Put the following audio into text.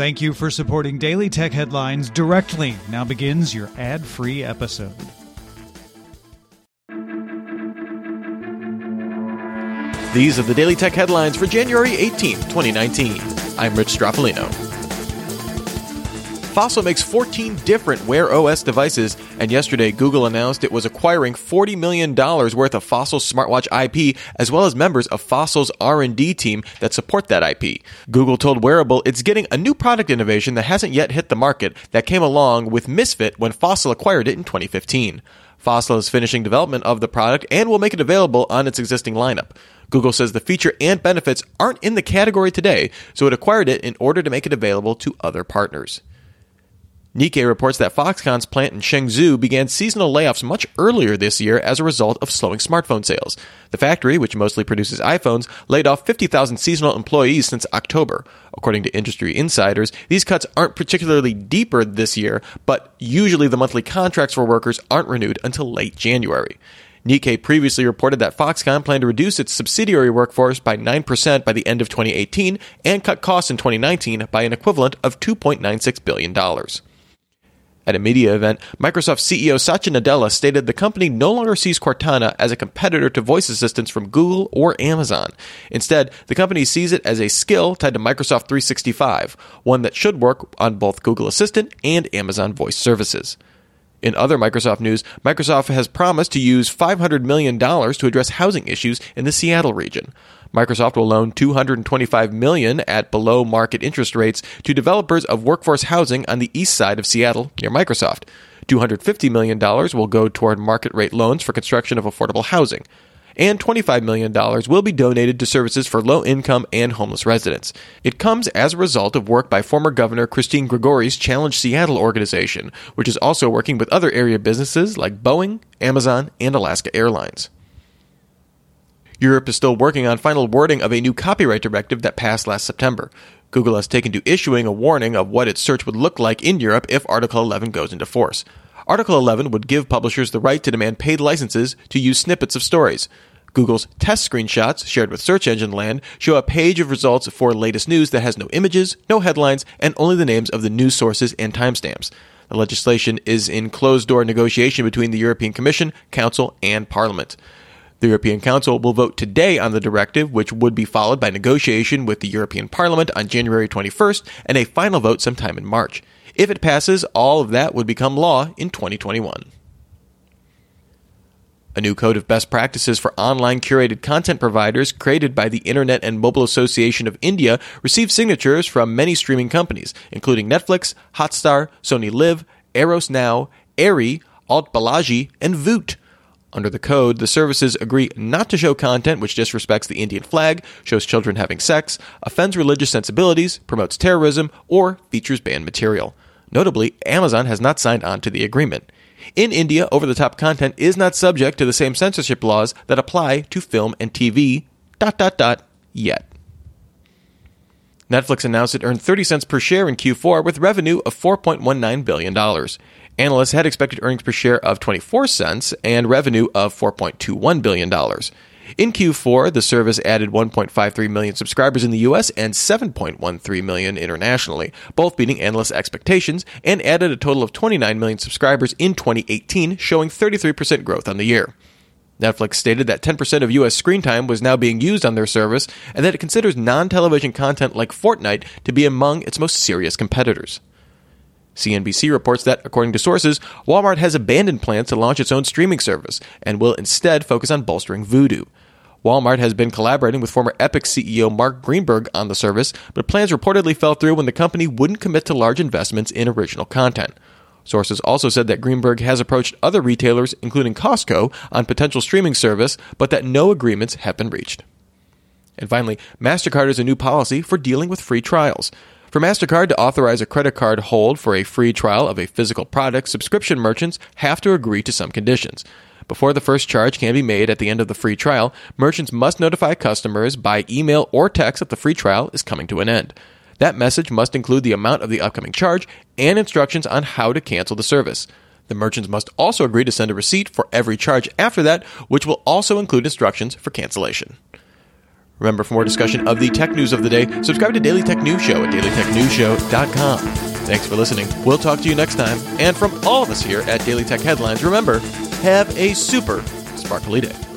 Thank you for supporting Daily Tech Headlines directly. Now begins your ad free episode. These are the Daily Tech Headlines for January 18, 2019. I'm Rich Stroffolino. Fossil makes 14 different Wear OS devices, and yesterday Google announced it was acquiring $40 million worth of Fossil smartwatch IP, as well as members of Fossil's R&D team that support that IP. Google told Wareable it's getting a new product innovation that hasn't yet hit the market that came along with Misfit when Fossil acquired it in 2015. Fossil is finishing development of the product and will make it available on its existing lineup. Google says the feature and benefits aren't in the category today, so it acquired it in order to make it available to other partners. Nikkei reports that Foxconn's plant in Chengdu began seasonal layoffs much earlier this year as a result of slowing smartphone sales. The factory, which mostly produces iPhones, laid off 50,000 seasonal employees since October. According to industry insiders, these cuts aren't particularly deeper this year, but usually the monthly contracts for workers aren't renewed until late January. Nikkei previously reported that Foxconn planned to reduce its subsidiary workforce by 9% by the end of 2018 and cut costs in 2019 by an equivalent of $2.96 billion. At a media event, Microsoft CEO Satya Nadella stated the company no longer sees Cortana as a competitor to voice assistants from Google or Amazon. Instead, the company sees it as a skill tied to Microsoft 365, one that should work on both Google Assistant and Amazon voice services. In other Microsoft news, Microsoft has promised to use $500 million to address housing issues in the Seattle region. Microsoft will loan 225 million at below market interest rates to developers of workforce housing on the east side of Seattle near Microsoft. $250 million will go toward market rate loans for construction of affordable housing. And $25 million will be donated to services for low income and homeless residents. It comes as a result of work by former Governor Christine Gregoire's Challenge Seattle organization, which is also working with other area businesses like Boeing, Amazon, and Alaska Airlines. Europe is still working on final wording of a new copyright directive that passed last September. Google has taken to issuing a warning of what its search would look like in Europe if Article 11 goes into force. Article 11 would give publishers the right to demand paid licenses to use snippets of stories. Google's test screenshots, shared with Search Engine Land, show a page of results for latest news that has no images, no headlines, and only the names of the news sources and timestamps. The legislation is in closed door negotiation between the European Commission, Council, and Parliament. The European Council will vote today on the directive, which would be followed by negotiation with the European Parliament on January 21st and a final vote sometime in March. If it passes, all of that would become law in 2021. A new code of best practices for online curated content providers created by the Internet and Mobile Association of India received signatures from many streaming companies, including Netflix, Hotstar, SonyLIV, Eros Now, Arre, Alt Balaji, and Voot. Under the code, the services agree not to show content which disrespects the Indian flag, shows children having sex, offends religious sensibilities, promotes terrorism, or features banned material. Notably, Amazon has not signed on to the agreement. In India, over the top content is not subject to the same censorship laws that apply to film and TV. Dot dot dot yet. Netflix announced it earned 30 cents per share in Q4 with revenue of $4.19 billion. Analysts had expected earnings per share of 24 cents and revenue of $4.21 billion. In Q4, the service added 1.53 million subscribers in the US and 7.13 million internationally, both beating analyst expectations, and added a total of 29 million subscribers in 2018, showing 33% growth on the year. Netflix stated that 10% of US screen time was now being used on their service and that it considers non television content like Fortnite to be among its most serious competitors. CNBC reports that, according to sources, Walmart has abandoned plans to launch its own streaming service and will instead focus on bolstering Vudu. Walmart has been collaborating with former Epix CEO Mark Greenberg on the service, but plans reportedly fell through when the company wouldn't commit to large investments in original content. Sources also said that Greenberg has approached other retailers, including Costco, on potential streaming service, but that no agreements have been reached. And finally, MasterCard has a new policy for dealing with free trials. For MasterCard to authorize a credit card hold for a free trial of a physical product, subscription merchants have to agree to some conditions. Before the first charge can be made at the end of the free trial, merchants must notify customers by email or text that the free trial is coming to an end. That message must include the amount of the upcoming charge and instructions on how to cancel the service. The merchants must also agree to send a receipt for every charge after that, which will also include instructions for cancellation. Remember, for more discussion of the tech news of the day, subscribe to Daily Tech News Show at dailytechnewsshow.com. Thanks for listening. We'll talk to you next time. And from all of us here at Daily Tech Headlines, remember, have a super sparkly day.